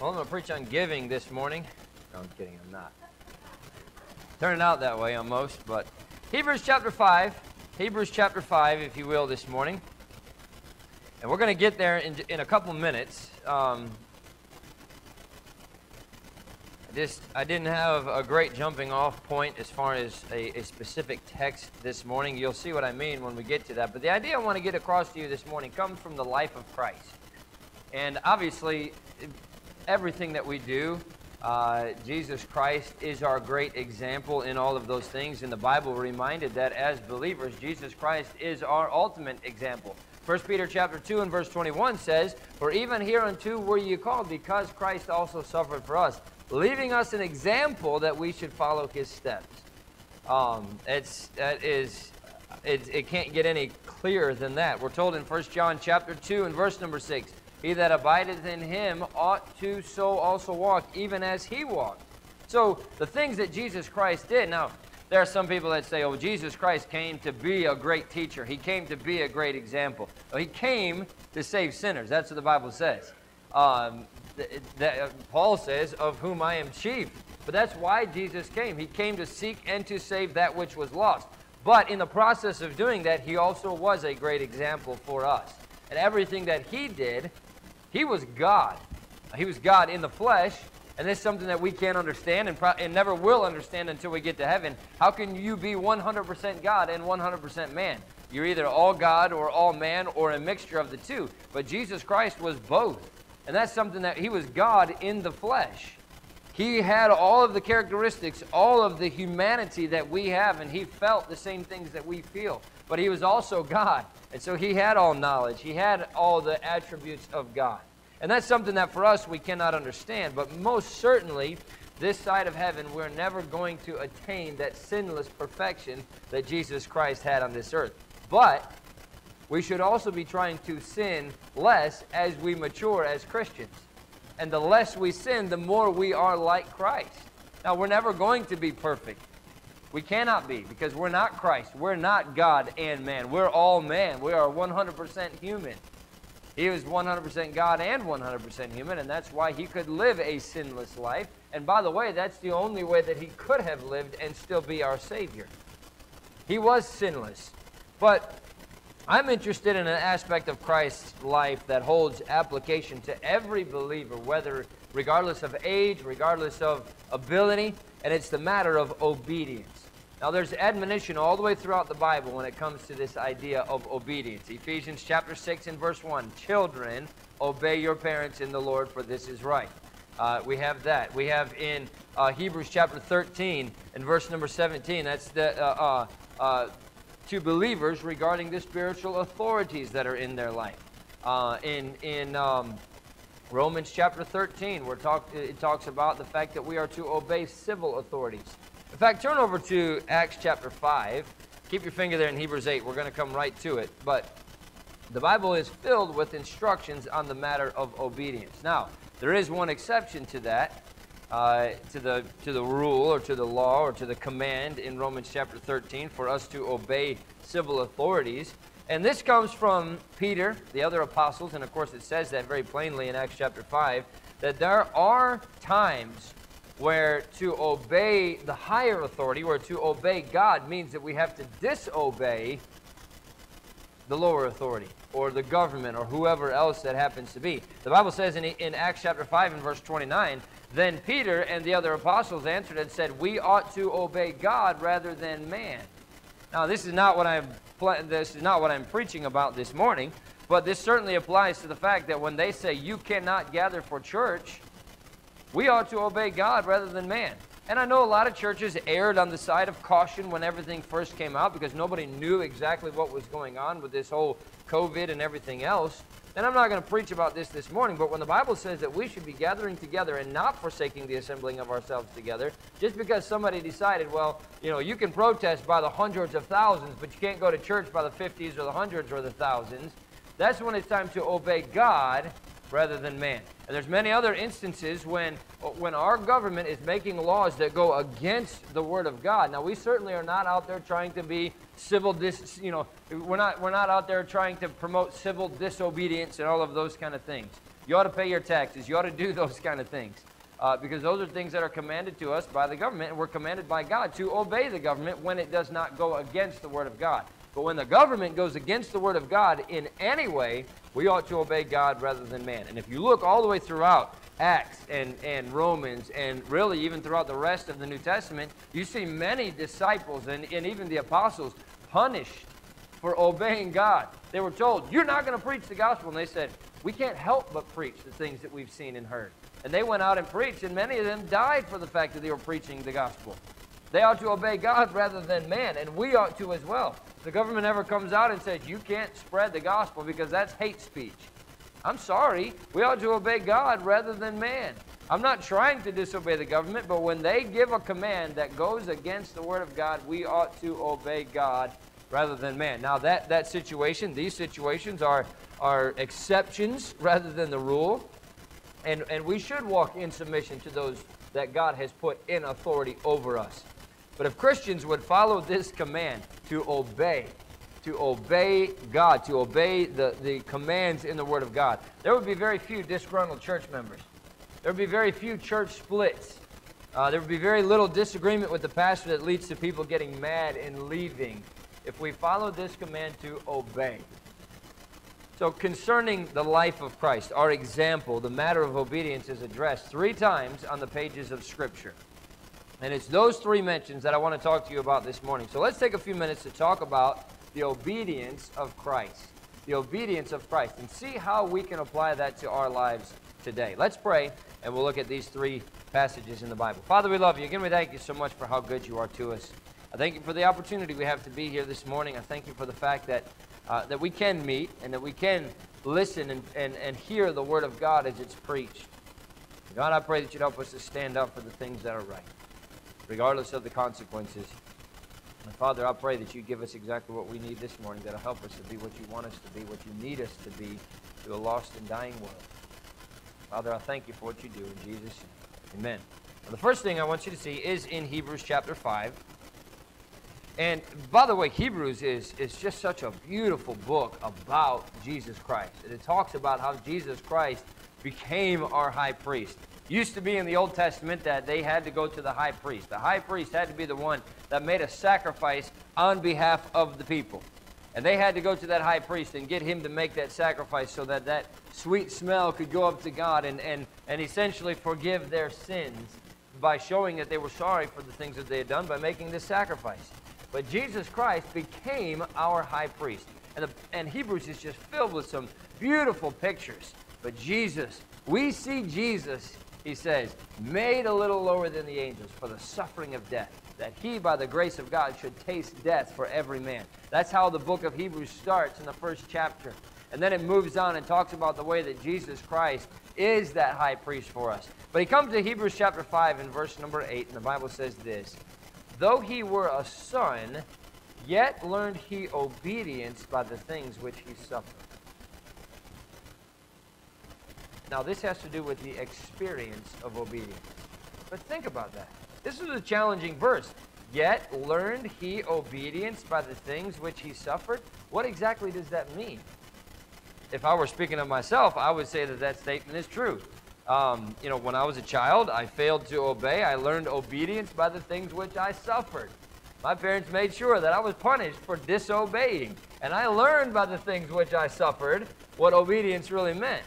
Well, I'm going to preach on giving this morning. No, I'm kidding, I'm not. Turning out that way almost, but Hebrews chapter 5. Hebrews chapter 5, if you will, this morning. And we're going to get there in, in a couple minutes. Um, I just I didn't have a great jumping off point as far as a, a specific text this morning. You'll see what I mean when we get to that. But the idea I want to get across to you this morning comes from the life of Christ. And obviously, everything that we do, uh, Jesus Christ is our great example in all of those things. In the Bible, reminded that as believers, Jesus Christ is our ultimate example. 1 Peter chapter 2 and verse 21 says, For even hereunto were ye called, because Christ also suffered for us, leaving us an example that we should follow his steps. Um, it's, that is, it, it can't get any clearer than that. We're told in 1 John chapter 2 and verse number 6, he that abideth in him ought to so also walk, even as he walked. So the things that Jesus Christ did. Now, there are some people that say, oh, Jesus Christ came to be a great teacher. He came to be a great example. He came to save sinners. That's what the Bible says. Um, that, uh, Paul says, of whom I am chief. But that's why Jesus came. He came to seek and to save that which was lost. But in the process of doing that, he also was a great example for us. And everything that he did he was God. He was God in the flesh, and this is something that we can't understand and, pro- and never will understand until we get to heaven. How can you be 100% God and 100% man? You're either all God or all man or a mixture of the two. But Jesus Christ was both. And that's something that he was God in the flesh. He had all of the characteristics, all of the humanity that we have, and he felt the same things that we feel. But he was also God. And so he had all knowledge, he had all the attributes of God. And that's something that for us we cannot understand. But most certainly, this side of heaven, we're never going to attain that sinless perfection that Jesus Christ had on this earth. But we should also be trying to sin less as we mature as Christians. And the less we sin, the more we are like Christ. Now, we're never going to be perfect. We cannot be because we're not Christ. We're not God and man. We're all man. We are 100% human. He was 100% God and 100% human, and that's why he could live a sinless life. And by the way, that's the only way that he could have lived and still be our Savior. He was sinless. But I'm interested in an aspect of Christ's life that holds application to every believer, whether regardless of age, regardless of ability, and it's the matter of obedience. Now, there's admonition all the way throughout the Bible when it comes to this idea of obedience. Ephesians chapter 6 and verse 1 Children, obey your parents in the Lord, for this is right. Uh, we have that. We have in uh, Hebrews chapter 13 and verse number 17, that's the, uh, uh, uh to believers regarding the spiritual authorities that are in their life. Uh, in in um, Romans chapter 13, where talk, it talks about the fact that we are to obey civil authorities. In fact, turn over to Acts chapter 5. Keep your finger there in Hebrews 8. We're going to come right to it. But the Bible is filled with instructions on the matter of obedience. Now, there is one exception to that, uh, to, the, to the rule or to the law or to the command in Romans chapter 13 for us to obey civil authorities. And this comes from Peter, the other apostles, and of course it says that very plainly in Acts chapter 5, that there are times where to obey the higher authority or to obey God means that we have to disobey the lower authority or the government or whoever else that happens to be. The Bible says in, in Acts chapter 5 and verse 29, then Peter and the other apostles answered and said, We ought to obey God rather than man. Now, this is not what I'm this is not what I'm preaching about this morning, but this certainly applies to the fact that when they say you cannot gather for church, we ought to obey God rather than man. And I know a lot of churches erred on the side of caution when everything first came out because nobody knew exactly what was going on with this whole COVID and everything else. And I'm not going to preach about this this morning, but when the Bible says that we should be gathering together and not forsaking the assembling of ourselves together, just because somebody decided, well, you know, you can protest by the hundreds of thousands, but you can't go to church by the 50s or the hundreds or the thousands, that's when it's time to obey God rather than man. And there's many other instances when, when our government is making laws that go against the Word of God. Now, we certainly are not out there trying to be civil, dis, you know, we're not, we're not out there trying to promote civil disobedience and all of those kind of things. You ought to pay your taxes. You ought to do those kind of things. Uh, because those are things that are commanded to us by the government, and we're commanded by God to obey the government when it does not go against the Word of God. But when the government goes against the Word of God in any way, we ought to obey God rather than man. And if you look all the way throughout Acts and, and Romans, and really even throughout the rest of the New Testament, you see many disciples and, and even the apostles punished for obeying God. They were told, You're not going to preach the gospel. And they said, We can't help but preach the things that we've seen and heard. And they went out and preached, and many of them died for the fact that they were preaching the gospel. They ought to obey God rather than man, and we ought to as well. The government ever comes out and says, You can't spread the gospel because that's hate speech. I'm sorry. We ought to obey God rather than man. I'm not trying to disobey the government, but when they give a command that goes against the Word of God, we ought to obey God rather than man. Now, that, that situation, these situations are, are exceptions rather than the rule. And, and we should walk in submission to those that God has put in authority over us. But if Christians would follow this command to obey, to obey God, to obey the, the commands in the Word of God, there would be very few disgruntled church members. There would be very few church splits. Uh, there would be very little disagreement with the pastor that leads to people getting mad and leaving if we follow this command to obey. So, concerning the life of Christ, our example, the matter of obedience is addressed three times on the pages of Scripture. And it's those three mentions that I want to talk to you about this morning. So, let's take a few minutes to talk about the obedience of Christ. The obedience of Christ, and see how we can apply that to our lives today. Let's pray, and we'll look at these three passages in the Bible. Father, we love you. Again, we thank you so much for how good you are to us. I thank you for the opportunity we have to be here this morning. I thank you for the fact that uh, that we can meet and that we can listen and, and, and hear the Word of God as it's preached. God, I pray that you'd help us to stand up for the things that are right, regardless of the consequences. And Father, I pray that you give us exactly what we need this morning that'll help us to be what you want us to be, what you need us to be to a lost and dying world. Father, I thank you for what you do in Jesus'. Amen. Now, the first thing I want you to see is in Hebrews chapter 5. And by the way, Hebrews is, is just such a beautiful book about Jesus Christ. And it talks about how Jesus Christ became our high priest. Used to be in the Old Testament that they had to go to the high priest. The high priest had to be the one that made a sacrifice on behalf of the people. And they had to go to that high priest and get him to make that sacrifice so that that sweet smell could go up to God and, and, and essentially forgive their sins by showing that they were sorry for the things that they had done by making this sacrifice. But Jesus Christ became our high priest. And, the, and Hebrews is just filled with some beautiful pictures. But Jesus, we see Jesus, he says, made a little lower than the angels for the suffering of death, that he, by the grace of God, should taste death for every man. That's how the book of Hebrews starts in the first chapter. And then it moves on and talks about the way that Jesus Christ is that high priest for us. But he comes to Hebrews chapter 5 and verse number 8, and the Bible says this Though he were a son, yet learned he obedience by the things which he suffered. Now, this has to do with the experience of obedience. But think about that. This is a challenging verse. Yet learned he obedience by the things which he suffered? What exactly does that mean? If I were speaking of myself, I would say that that statement is true. Um, you know, when I was a child, I failed to obey. I learned obedience by the things which I suffered. My parents made sure that I was punished for disobeying. And I learned by the things which I suffered what obedience really meant.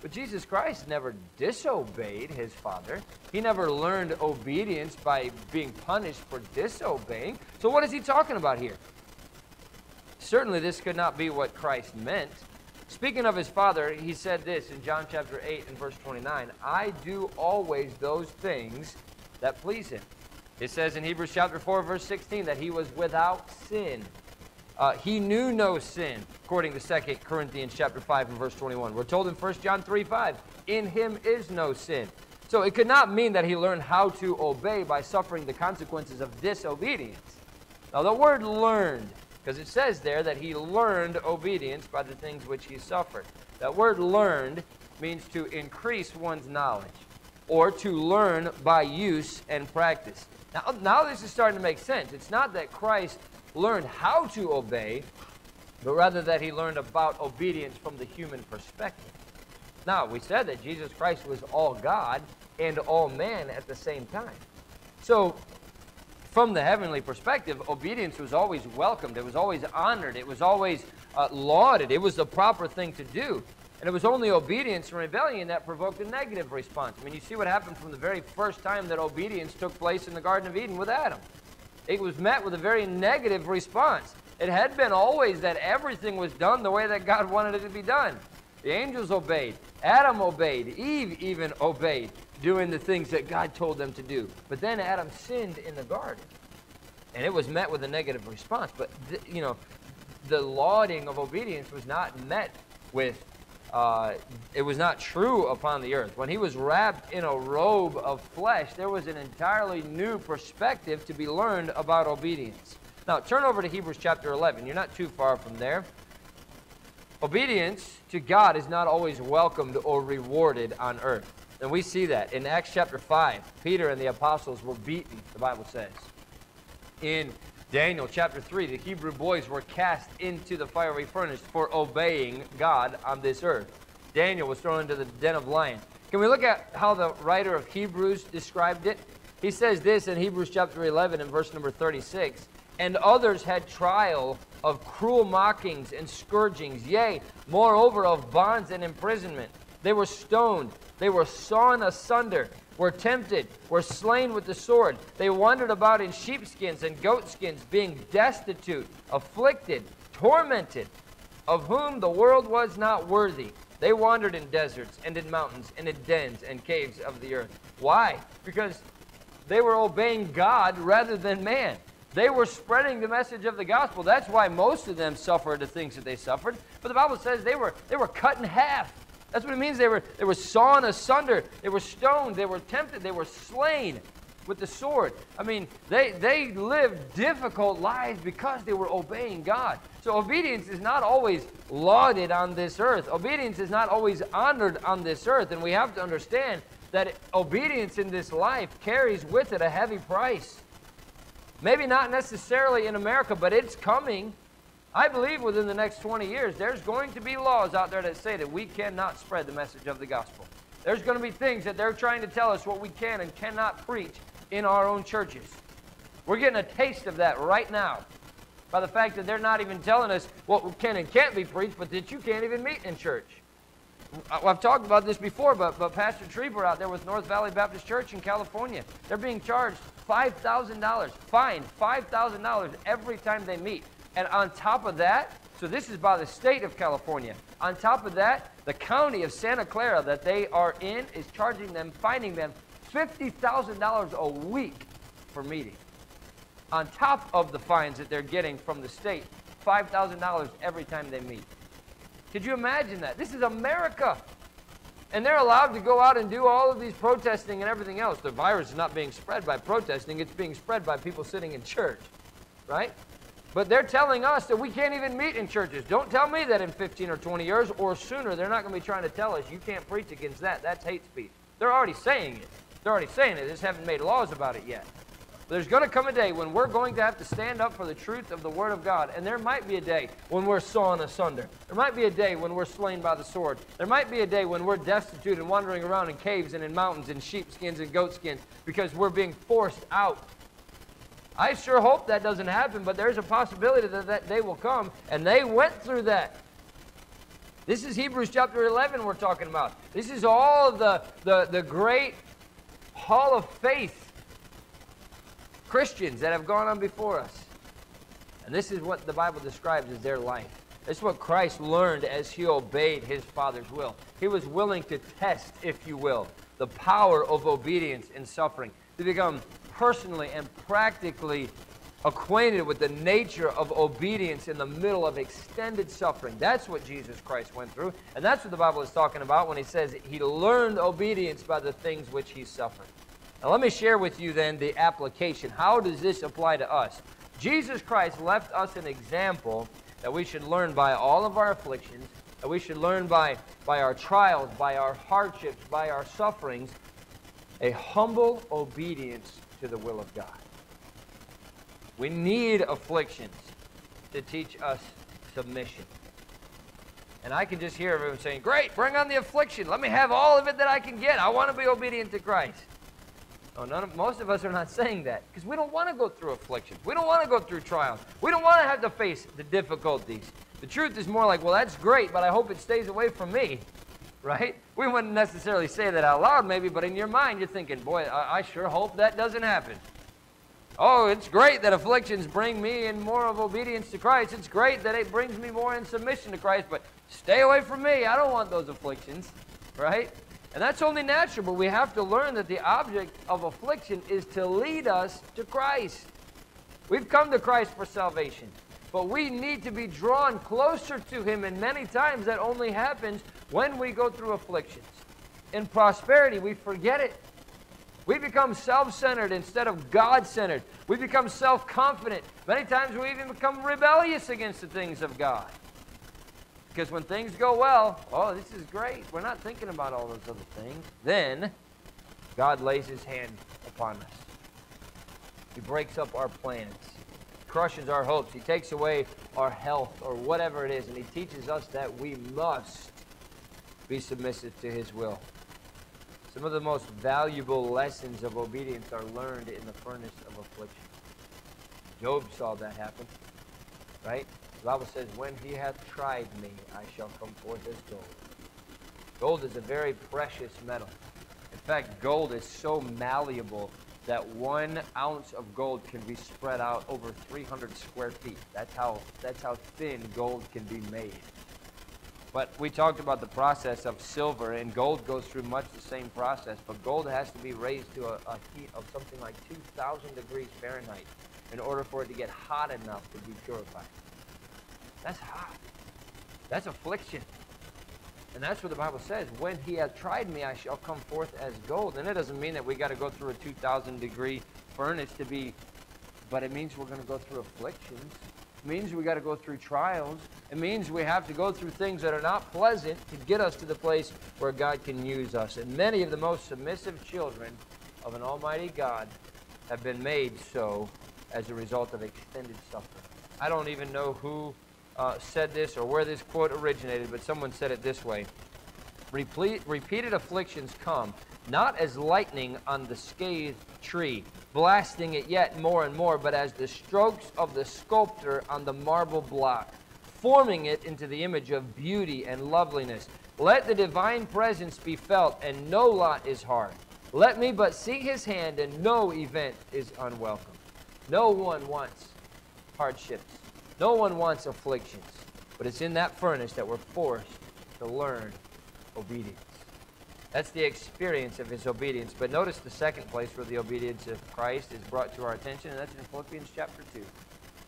But Jesus Christ never disobeyed his Father. He never learned obedience by being punished for disobeying. So, what is he talking about here? Certainly, this could not be what Christ meant. Speaking of his father, he said this in John chapter 8 and verse 29 I do always those things that please him. It says in Hebrews chapter 4, verse 16, that he was without sin. Uh, he knew no sin, according to 2 Corinthians chapter 5 and verse 21. We're told in 1 John 3 5, in him is no sin. So it could not mean that he learned how to obey by suffering the consequences of disobedience. Now, the word learned because it says there that he learned obedience by the things which he suffered. That word learned means to increase one's knowledge or to learn by use and practice. Now, now this is starting to make sense. It's not that Christ learned how to obey, but rather that he learned about obedience from the human perspective. Now, we said that Jesus Christ was all God and all man at the same time. So, from the heavenly perspective, obedience was always welcomed. It was always honored. It was always uh, lauded. It was the proper thing to do. And it was only obedience and rebellion that provoked a negative response. I mean, you see what happened from the very first time that obedience took place in the Garden of Eden with Adam. It was met with a very negative response. It had been always that everything was done the way that God wanted it to be done. The angels obeyed, Adam obeyed, Eve even obeyed, doing the things that God told them to do. But then Adam sinned in the garden, and it was met with a negative response. But, th- you know, the lauding of obedience was not met with uh, it was not true upon the earth. When he was wrapped in a robe of flesh, there was an entirely new perspective to be learned about obedience. Now, turn over to Hebrews chapter 11. You're not too far from there. Obedience to God is not always welcomed or rewarded on earth. And we see that in Acts chapter 5. Peter and the apostles were beaten, the Bible says. In Daniel chapter 3, the Hebrew boys were cast into the fiery furnace for obeying God on this earth. Daniel was thrown into the den of lions. Can we look at how the writer of Hebrews described it? He says this in Hebrews chapter 11 and verse number 36 And others had trial of cruel mockings and scourgings, yea, moreover of bonds and imprisonment. They were stoned, they were sawn asunder were tempted, were slain with the sword. They wandered about in sheepskins and goatskins, being destitute, afflicted, tormented, of whom the world was not worthy. They wandered in deserts and in mountains and in dens and caves of the earth. Why? Because they were obeying God rather than man. They were spreading the message of the gospel. That's why most of them suffered the things that they suffered. But the Bible says they were, they were cut in half that's what it means. They were, they were sawn asunder. They were stoned. They were tempted. They were slain with the sword. I mean, they, they lived difficult lives because they were obeying God. So obedience is not always lauded on this earth. Obedience is not always honored on this earth. And we have to understand that obedience in this life carries with it a heavy price. Maybe not necessarily in America, but it's coming. I believe within the next 20 years, there's going to be laws out there that say that we cannot spread the message of the gospel. There's going to be things that they're trying to tell us what we can and cannot preach in our own churches. We're getting a taste of that right now by the fact that they're not even telling us what can and can't be preached, but that you can't even meet in church. I've talked about this before, but, but Pastor Trieber out there with North Valley Baptist Church in California, they're being charged $5,000, fine, $5,000 every time they meet. And on top of that, so this is by the state of California. On top of that, the county of Santa Clara that they are in is charging them, fining them $50,000 a week for meeting. On top of the fines that they're getting from the state, $5,000 every time they meet. Could you imagine that? This is America. And they're allowed to go out and do all of these protesting and everything else. The virus is not being spread by protesting, it's being spread by people sitting in church, right? But they're telling us that we can't even meet in churches. Don't tell me that in 15 or 20 years or sooner they're not going to be trying to tell us you can't preach against that. That's hate speech. They're already saying it. They're already saying it. They just haven't made laws about it yet. There's going to come a day when we're going to have to stand up for the truth of the Word of God. And there might be a day when we're sawn asunder. There might be a day when we're slain by the sword. There might be a day when we're destitute and wandering around in caves and in mountains and sheepskins and goatskins because we're being forced out I sure hope that doesn't happen, but there's a possibility that that day will come, and they went through that. This is Hebrews chapter 11 we're talking about. This is all the, the, the great hall of faith Christians that have gone on before us. And this is what the Bible describes as their life. Is what Christ learned as he obeyed his Father's will. He was willing to test, if you will, the power of obedience in suffering, to become personally and practically acquainted with the nature of obedience in the middle of extended suffering. That's what Jesus Christ went through. And that's what the Bible is talking about when he says he learned obedience by the things which he suffered. Now, let me share with you then the application. How does this apply to us? Jesus Christ left us an example that we should learn by all of our afflictions, that we should learn by, by our trials, by our hardships, by our sufferings, a humble obedience to the will of God. We need afflictions to teach us submission. And I can just hear everyone saying, Great, bring on the affliction. Let me have all of it that I can get. I want to be obedient to Christ. Oh, none of, most of us are not saying that because we don't want to go through afflictions. We don't want to go through trials. We don't want to have to face the difficulties. The truth is more like, well, that's great, but I hope it stays away from me, right? We wouldn't necessarily say that out loud, maybe, but in your mind, you're thinking, boy, I, I sure hope that doesn't happen. Oh, it's great that afflictions bring me in more of obedience to Christ. It's great that it brings me more in submission to Christ, but stay away from me. I don't want those afflictions, right? And that's only natural, but we have to learn that the object of affliction is to lead us to Christ. We've come to Christ for salvation, but we need to be drawn closer to Him, and many times that only happens when we go through afflictions. In prosperity, we forget it. We become self centered instead of God centered. We become self confident. Many times we even become rebellious against the things of God. Because when things go well, oh, this is great. We're not thinking about all those other things. Then God lays his hand upon us. He breaks up our plans, crushes our hopes. He takes away our health or whatever it is, and he teaches us that we must be submissive to his will. Some of the most valuable lessons of obedience are learned in the furnace of affliction. Job saw that happen, right? The Bible says, When he hath tried me, I shall come forth as gold. Gold is a very precious metal. In fact, gold is so malleable that one ounce of gold can be spread out over 300 square feet. That's how, that's how thin gold can be made. But we talked about the process of silver, and gold goes through much the same process. But gold has to be raised to a, a heat of something like 2,000 degrees Fahrenheit in order for it to get hot enough to be purified. That's hot. That's affliction. And that's what the Bible says. When he hath tried me, I shall come forth as gold. And it doesn't mean that we got to go through a 2,000 degree furnace to be, but it means we're going to go through afflictions. It means we got to go through trials. It means we have to go through things that are not pleasant to get us to the place where God can use us. And many of the most submissive children of an almighty God have been made so as a result of extended suffering. I don't even know who uh, said this or where this quote originated, but someone said it this way Repeat, Repeated afflictions come, not as lightning on the scathed tree, blasting it yet more and more, but as the strokes of the sculptor on the marble block, forming it into the image of beauty and loveliness. Let the divine presence be felt, and no lot is hard. Let me but see his hand, and no event is unwelcome. No one wants hardships. No one wants afflictions, but it's in that furnace that we're forced to learn obedience. That's the experience of his obedience. But notice the second place where the obedience of Christ is brought to our attention, and that's in Philippians chapter 2.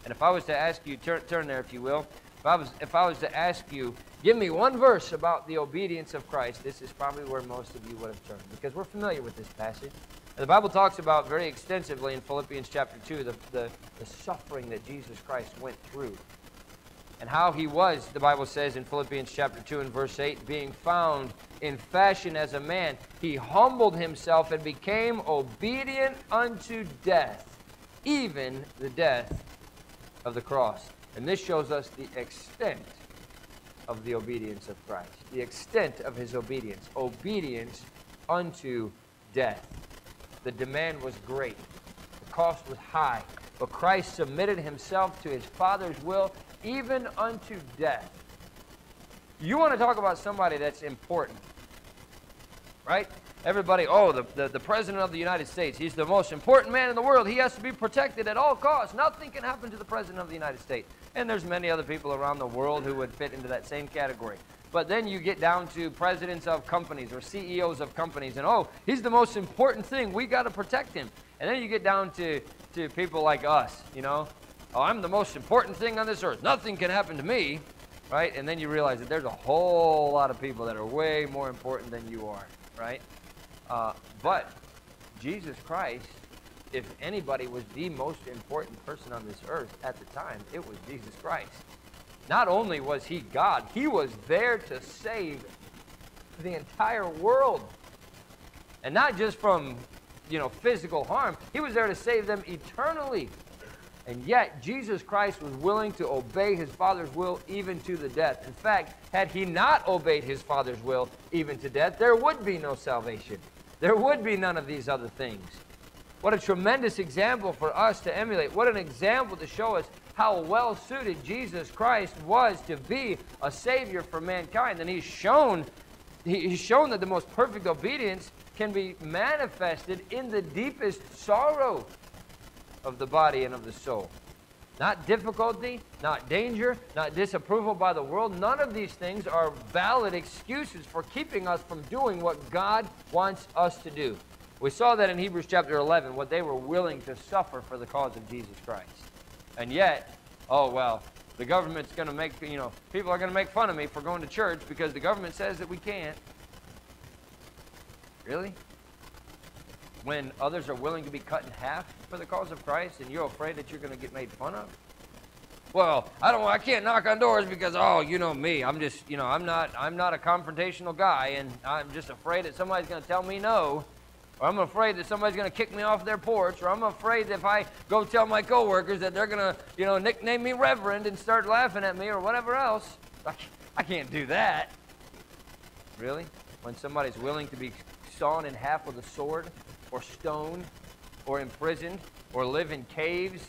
And if I was to ask you, turn, turn there if you will, if I, was, if I was to ask you, give me one verse about the obedience of Christ, this is probably where most of you would have turned, because we're familiar with this passage. And the Bible talks about very extensively in Philippians chapter 2 the, the, the suffering that Jesus Christ went through. And how he was, the Bible says in Philippians chapter 2 and verse 8, being found in fashion as a man, he humbled himself and became obedient unto death, even the death of the cross. And this shows us the extent of the obedience of Christ, the extent of his obedience. Obedience unto death. The demand was great, the cost was high, but Christ submitted himself to his Father's will, even unto death. You want to talk about somebody that's important, right? Everybody, oh, the, the, the, President of the United States, he's the most important man in the world. He has to be protected at all costs. Nothing can happen to the President of the United States. And there's many other people around the world who would fit into that same category. But then you get down to presidents of companies or CEOs of companies, and oh, he's the most important thing. We got to protect him. And then you get down to, to people like us, you know. Oh, I'm the most important thing on this earth. Nothing can happen to me, right? And then you realize that there's a whole lot of people that are way more important than you are, right? Uh, but Jesus Christ, if anybody was the most important person on this earth at the time, it was Jesus Christ. Not only was he God, he was there to save the entire world. And not just from, you know, physical harm. He was there to save them eternally. And yet, Jesus Christ was willing to obey his Father's will even to the death. In fact, had he not obeyed his Father's will even to death, there would be no salvation. There would be none of these other things. What a tremendous example for us to emulate. What an example to show us how well suited Jesus Christ was to be a Savior for mankind. And he's shown, he's shown that the most perfect obedience can be manifested in the deepest sorrow of the body and of the soul. Not difficulty, not danger, not disapproval by the world. None of these things are valid excuses for keeping us from doing what God wants us to do. We saw that in Hebrews chapter 11, what they were willing to suffer for the cause of Jesus Christ. And yet, oh, well, the government's going to make, you know, people are going to make fun of me for going to church because the government says that we can't. Really? When others are willing to be cut in half for the cause of Christ and you're afraid that you're going to get made fun of? Well, I don't I can't knock on doors because oh, you know me. I'm just, you know, I'm not I'm not a confrontational guy and I'm just afraid that somebody's going to tell me no. Or I'm afraid that somebody's going to kick me off their porch, or I'm afraid that if I go tell my coworkers that they're going to, you know, nickname me Reverend and start laughing at me or whatever else. I, I can't do that. Really? When somebody's willing to be sawn in half with a sword, or stoned or imprisoned or live in caves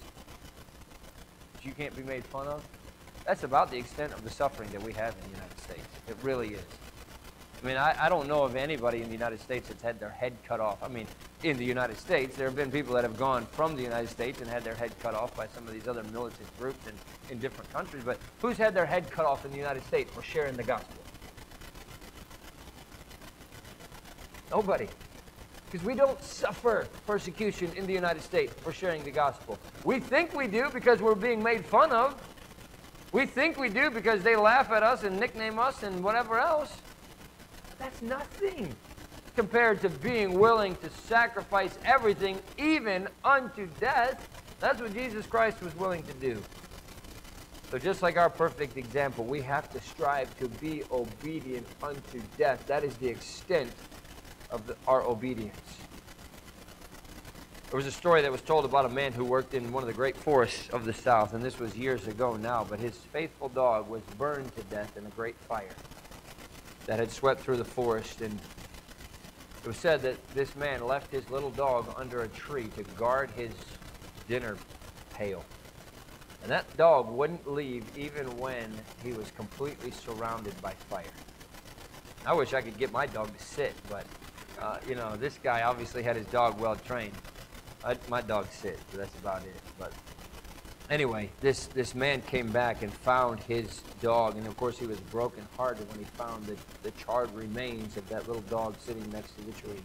that you can't be made fun of. That's about the extent of the suffering that we have in the United States. It really is. I mean, I, I don't know of anybody in the United States that's had their head cut off. I mean, in the United States, there have been people that have gone from the United States and had their head cut off by some of these other militant groups in, in different countries. But who's had their head cut off in the United States for sharing the gospel? Nobody. Because we don't suffer persecution in the United States for sharing the gospel. We think we do because we're being made fun of. We think we do because they laugh at us and nickname us and whatever else. That's nothing compared to being willing to sacrifice everything, even unto death. That's what Jesus Christ was willing to do. So, just like our perfect example, we have to strive to be obedient unto death. That is the extent of the, our obedience. There was a story that was told about a man who worked in one of the great forests of the South, and this was years ago now, but his faithful dog was burned to death in a great fire that had swept through the forest. And it was said that this man left his little dog under a tree to guard his dinner pail. And that dog wouldn't leave even when he was completely surrounded by fire. I wish I could get my dog to sit, but uh, you know, this guy obviously had his dog well trained. I, my dog sits, so that's about it. But anyway, this, this man came back and found his dog, and of course he was broken-hearted when he found the, the charred remains of that little dog sitting next to the tree.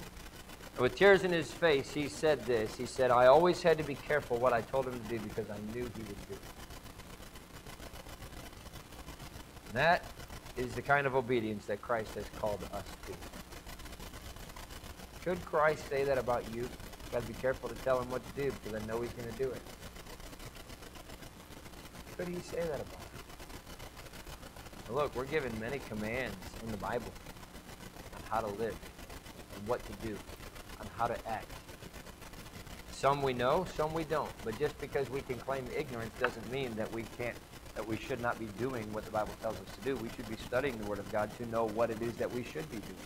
And with tears in his face, he said this. He said, I always had to be careful what I told him to do because I knew he would do it. That is the kind of obedience that Christ has called us to. Should Christ say that about you? You've got to be careful to tell him what to do because I know he's to do it. Could he say that about you? Look, we're given many commands in the Bible on how to live and what to do, on how to act. Some we know, some we don't. But just because we can claim ignorance doesn't mean that we can't that we should not be doing what the Bible tells us to do. We should be studying the Word of God to know what it is that we should be doing.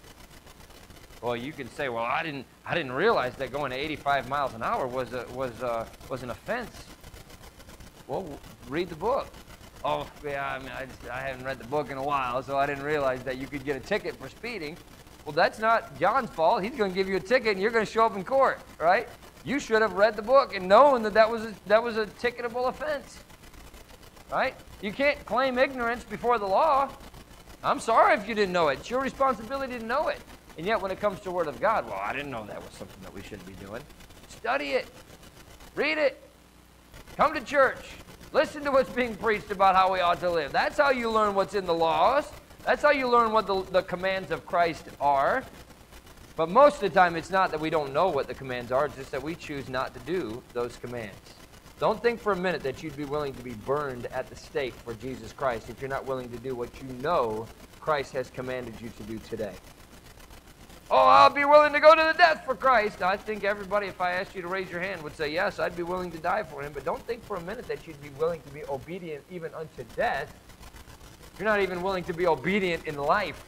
Well, you can say, well, I didn't, I didn't realize that going to 85 miles an hour was a, was a, was an offense. Well, read the book. Oh, yeah, I mean, I, just, I haven't read the book in a while, so I didn't realize that you could get a ticket for speeding. Well, that's not John's fault. He's going to give you a ticket, and you're going to show up in court, right? You should have read the book and known that that was a, that was a ticketable offense, right? You can't claim ignorance before the law. I'm sorry if you didn't know it. It's your responsibility to know it. And yet, when it comes to Word of God, well, I didn't know that was something that we should be doing. Study it, read it, come to church, listen to what's being preached about how we ought to live. That's how you learn what's in the laws. That's how you learn what the, the commands of Christ are. But most of the time, it's not that we don't know what the commands are, it's just that we choose not to do those commands. Don't think for a minute that you'd be willing to be burned at the stake for Jesus Christ if you're not willing to do what you know Christ has commanded you to do today. Oh, I'll be willing to go to the death for Christ. I think everybody, if I asked you to raise your hand, would say, Yes, I'd be willing to die for him. But don't think for a minute that you'd be willing to be obedient even unto death. You're not even willing to be obedient in life.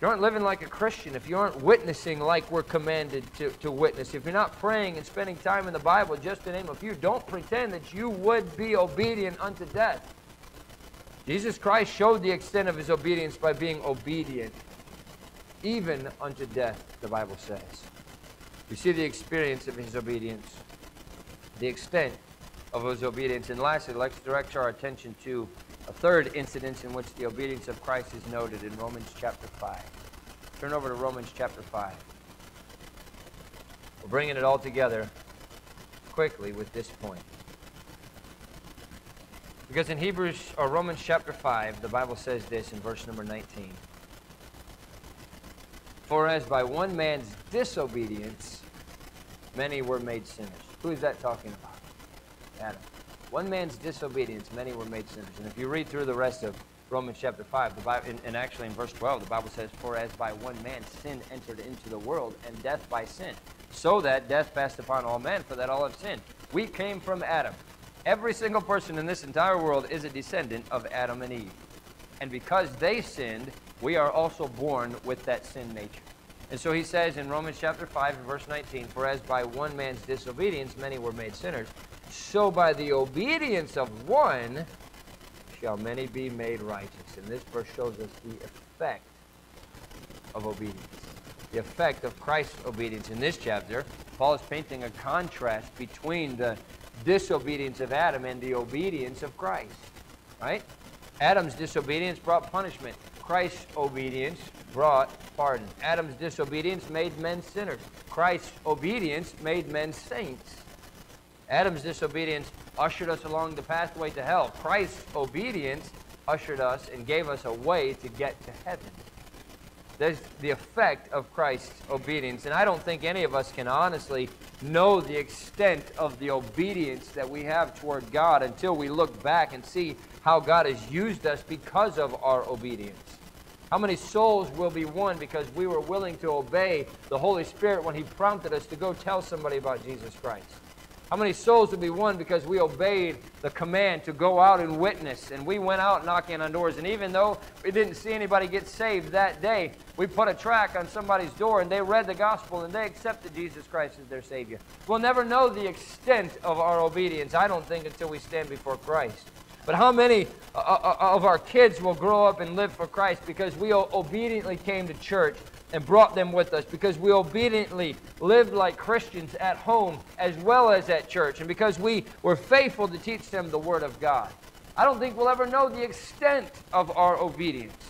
You aren't living like a Christian, if you aren't witnessing like we're commanded to, to witness, if you're not praying and spending time in the Bible, just to name a few, don't pretend that you would be obedient unto death. Jesus Christ showed the extent of his obedience by being obedient, even unto death, the Bible says. We see the experience of his obedience, the extent of his obedience. And lastly, let's direct our attention to a third incident in which the obedience of Christ is noted in Romans chapter 5. Turn over to Romans chapter 5. We're bringing it all together quickly with this point. Because in Hebrews or Romans chapter 5, the Bible says this in verse number 19. For as by one man's disobedience many were made sinners. Who is that talking about? Adam. One man's disobedience, many were made sinners. And if you read through the rest of Romans chapter 5, the Bible, and, actually in verse 12, the Bible says, For as by one man sin entered into the world, and death by sin, so that death passed upon all men, for that all have sinned. We came from Adam. Every single person in this entire world is a descendant of Adam and Eve. And because they sinned, we are also born with that sin nature. And so he says in Romans chapter 5 verse 19, For as by one man's disobedience many were made sinners, so by the obedience of one shall many be made righteous. And this verse shows us the effect of obedience. The effect of Christ's obedience. In this chapter, Paul is painting a contrast between the disobedience of Adam and the obedience of Christ. Right? Adam's disobedience brought punishment. Christ's obedience brought pardon. Adam's disobedience made men sinners. Christ's obedience made men saints. Adam's disobedience ushered us along the pathway to hell. Christ's obedience ushered us and gave us a way to get to heaven. There's the effect of Christ's obedience. And I don't think any of us can honestly know the extent of the obedience that we have toward God until we look back and see how God has used us because of our obedience. How many souls will be won because we were willing to obey the Holy Spirit when He prompted us to go tell somebody about Jesus Christ? How many souls will be won because we obeyed the command to go out and witness? And we went out knocking on doors. And even though we didn't see anybody get saved that day, we put a track on somebody's door and they read the gospel and they accepted Jesus Christ as their Savior. We'll never know the extent of our obedience, I don't think, until we stand before Christ. But how many uh, uh, uh, of our kids will grow up and live for Christ because we obediently came to church and brought them with us because we obediently lived like Christians at home as well as at church and because we were faithful to teach them the Word of God. I don't think we'll ever know the extent of our obedience.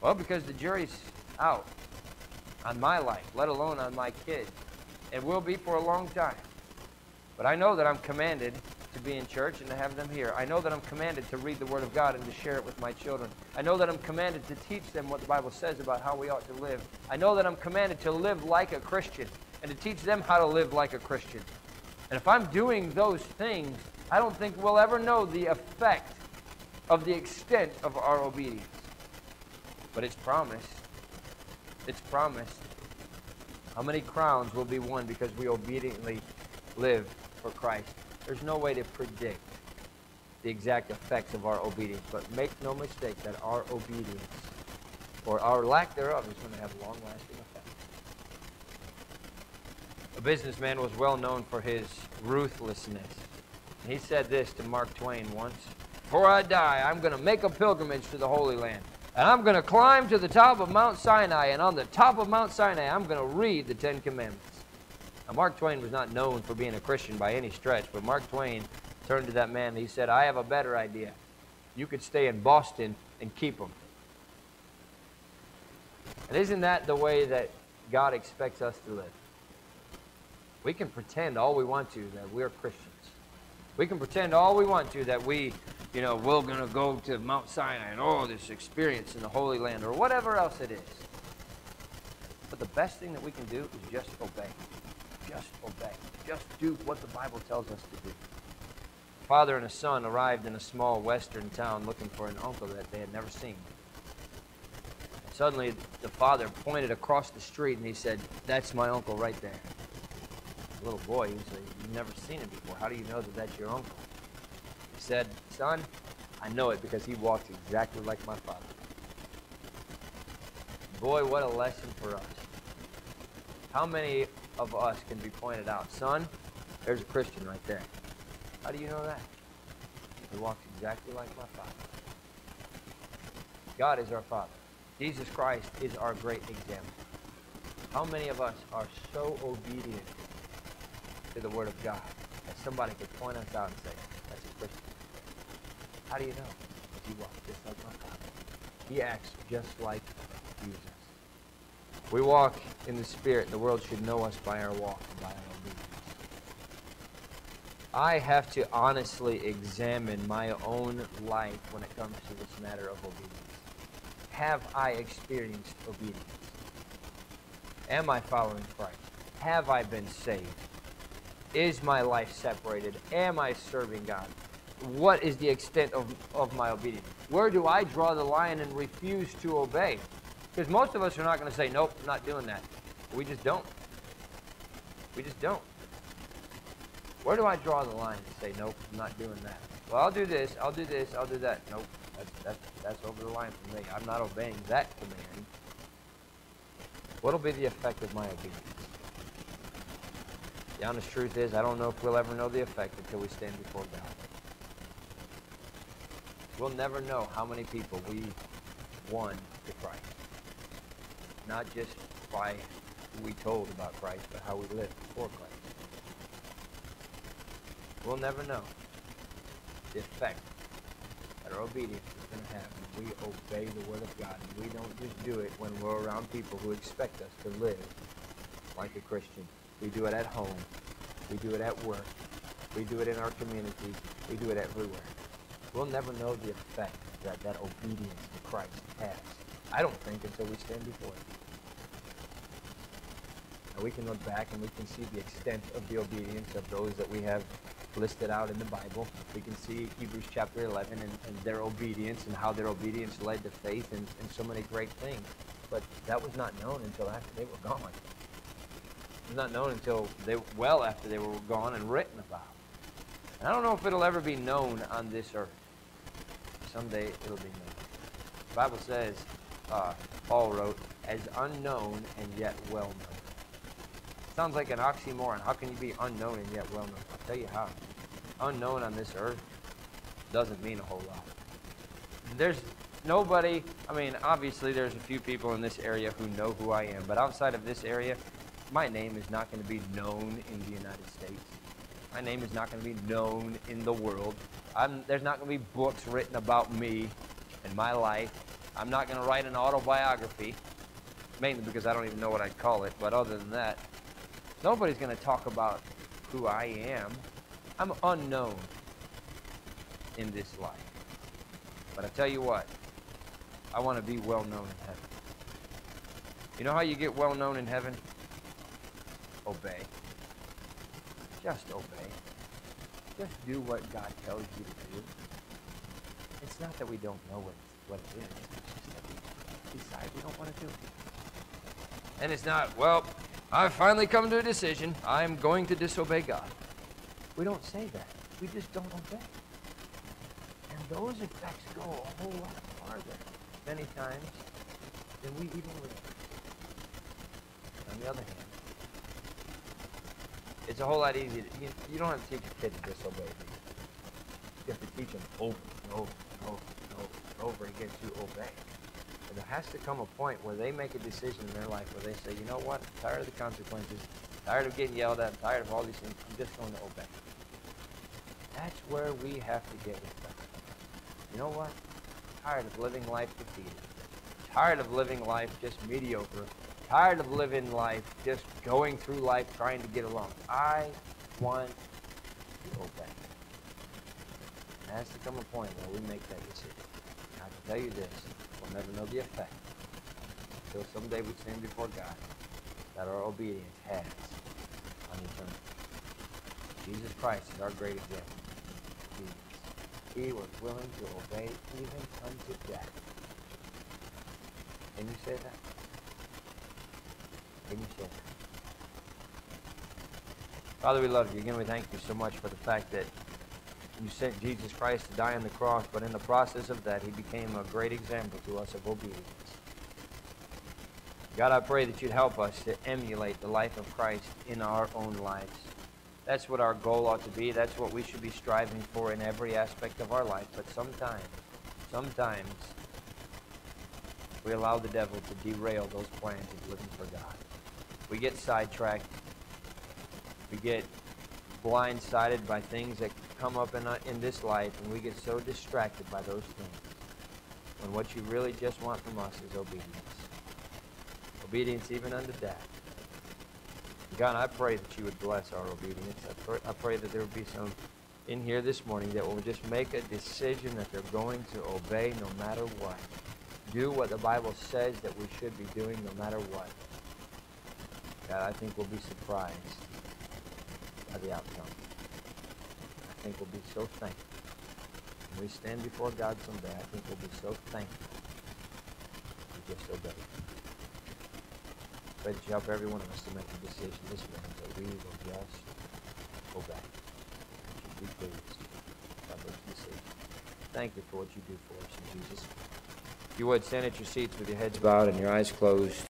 Well, because the jury's out on my life, let alone on my kids. It will be for a long time. But I know that I'm commanded to be in church and to have them here. I know that I'm commanded to read the Word of God and to share it with my children. I know that I'm commanded to teach them what the Bible says about how we ought to live. I know that I'm commanded to live like a Christian and to teach them how to live like a Christian. And if I'm doing those things, I don't think we'll ever know the effect of the extent of our obedience. But it's promised. It's promised. How many crowns will be won because we obediently live for Christ? There's no way to predict the exact effects of our obedience, but make no mistake that our obedience, or our lack thereof, is going to have long-lasting effects. A businessman was well known for his ruthlessness. He said this to Mark Twain once, Before I die, I'm going to make a pilgrimage to the Holy Land. And I'm going to climb to the top of Mount Sinai, and on the top of Mount Sinai, I'm going to read the Ten Commandments. Now, Mark Twain was not known for being a Christian by any stretch, but Mark Twain turned to that man and he said, I have a better idea. You could stay in Boston and keep them. And isn't that the way that God expects us to live? We can pretend all we want to that we're Christians. We can pretend all we want to that we, you know, we're going to go to Mount Sinai and oh, this experience in the Holy Land or whatever else it is. But the best thing that we can do is just obey just obey. Just do what the Bible tells us to do. Father and a son arrived in a small western town looking for an uncle that they had never seen. Suddenly, the father pointed across the street and he said, That's my uncle right there. The little boy, he said, You've never seen him before. How do you know that that's your uncle? He said, Son, I know it because he walks exactly like my father. Boy, what a lesson for us. How many of us can be pointed out? Son, there's a Christian right there. How do you know that? He walks exactly like my father. God is our Father. Jesus Christ is our great example. How many of us are so obedient to the Word of God that somebody could point us out and say, that's a Christian? How do you know? He walks just like my Father. He acts just like Jesus. We walk in the Spirit. The world should know us by our walk and by our obedience. I have to honestly examine my own life when it comes to this matter of obedience. Have I experienced obedience? Am I following Christ? Have I been saved? Is my life separated? Am I serving God? What is the extent of, of my obedience? Where do I draw the line and refuse to obey? Because most of us are not going to say, nope, I'm not doing that. We just don't. We just don't. Where do I draw the line and say, nope, I'm not doing that? Well, I'll do this, I'll do this, I'll do that. Nope, that's, that's, that's over the line for me. I'm not obeying that command. What'll be the effect of my obedience? The honest truth is, I don't know if we'll ever know the effect until we stand before God. We'll never know how many people we won to Christ. Not just by who we told about Christ, but how we lived before Christ. We'll never know the effect that our obedience is going to have when we obey the Word of God. And we don't just do it when we're around people who expect us to live like a Christian. We do it at home. We do it at work. We do it in our communities. We do it everywhere. We'll never know the effect that that obedience to Christ has. I don't think until we stand before Him. And we can look back and we can see the extent of the obedience of those that we have listed out in the Bible. We can see Hebrews chapter 11 and, and their obedience and how their obedience led to faith and, and so many great things. But that was not known until after they were gone. It was not known until they well after they were gone and written about. And I don't know if it'll ever be known on this earth. Someday it'll be known. The Bible says, uh, Paul wrote, as unknown and yet well known. Sounds like an oxymoron. How can you be unknown and yet well known? I'll tell you how. Unknown on this earth doesn't mean a whole lot. There's nobody, I mean, obviously there's a few people in this area who know who I am, but outside of this area, my name is not going to be known in the United States. My name is not going to be known in the world. I'm, there's not going to be books written about me and my life. I'm not going to write an autobiography, mainly because I don't even know what I'd call it, but other than that, Nobody's going to talk about who I am. I'm unknown in this life. But I tell you what, I want to be well known in heaven. You know how you get well known in heaven? Obey. Just obey. Just do what God tells you to do. It's not that we don't know what, what it is. We decide we don't want to do. And it's not, well, I've finally come to a decision. I'm going to disobey God. We don't say that. We just don't obey. And those effects go a whole lot farther many times than we even realize. On the other hand, it's a whole lot easier. To, you, you don't have to teach a kid to disobey. You have to teach them over and over and over and over over again to obey there has to come a point where they make a decision in their life where they say, you know what, I'm tired of the consequences, tired of getting yelled at, I'm tired of all these things, I'm just going to obey. That's where we have to get with God. You know what? I'm tired of living life defeated. I'm tired of living life just mediocre. I'm tired of living life just going through life trying to get along. I want to obey. There has to come a point where we make that decision. Tell you this, We'll never know the effect until someday we stand before God that our obedience has on eternity. Jesus Christ is our great example. He was willing to obey even unto death. Can you say that? Can you say that? Father, we love you. Again, we thank you so much for the fact that you sent Jesus Christ to die on the cross, but in the process of that, he became a great example to us of obedience. God, I pray that you'd help us to emulate the life of Christ in our own lives. That's what our goal ought to be. That's what we should be striving for in every aspect of our life. But sometimes, sometimes, we allow the devil to derail those plans of living for God. We get sidetracked. We get blindsided by things that come up in, uh, in this life, and we get so distracted by those things. When what you really just want from us is obedience. Obedience even unto death. God, I pray that you would bless our obedience. I pray, I pray that there would be some in here this morning that will just make a decision that they're going to obey no matter what. Do what the Bible says that we should be doing no matter what. God, I think we'll be surprised by the outcome. Think we'll be so thankful. When we stand before God someday, I think we'll be so thankful we just obeyed. Pray that you help every one of us to make the decision this morning that we will just. That you be pleased by those decisions. Thank you for what you do for us in Jesus. If you would, stand at your seats with your heads bowed and your eyes closed.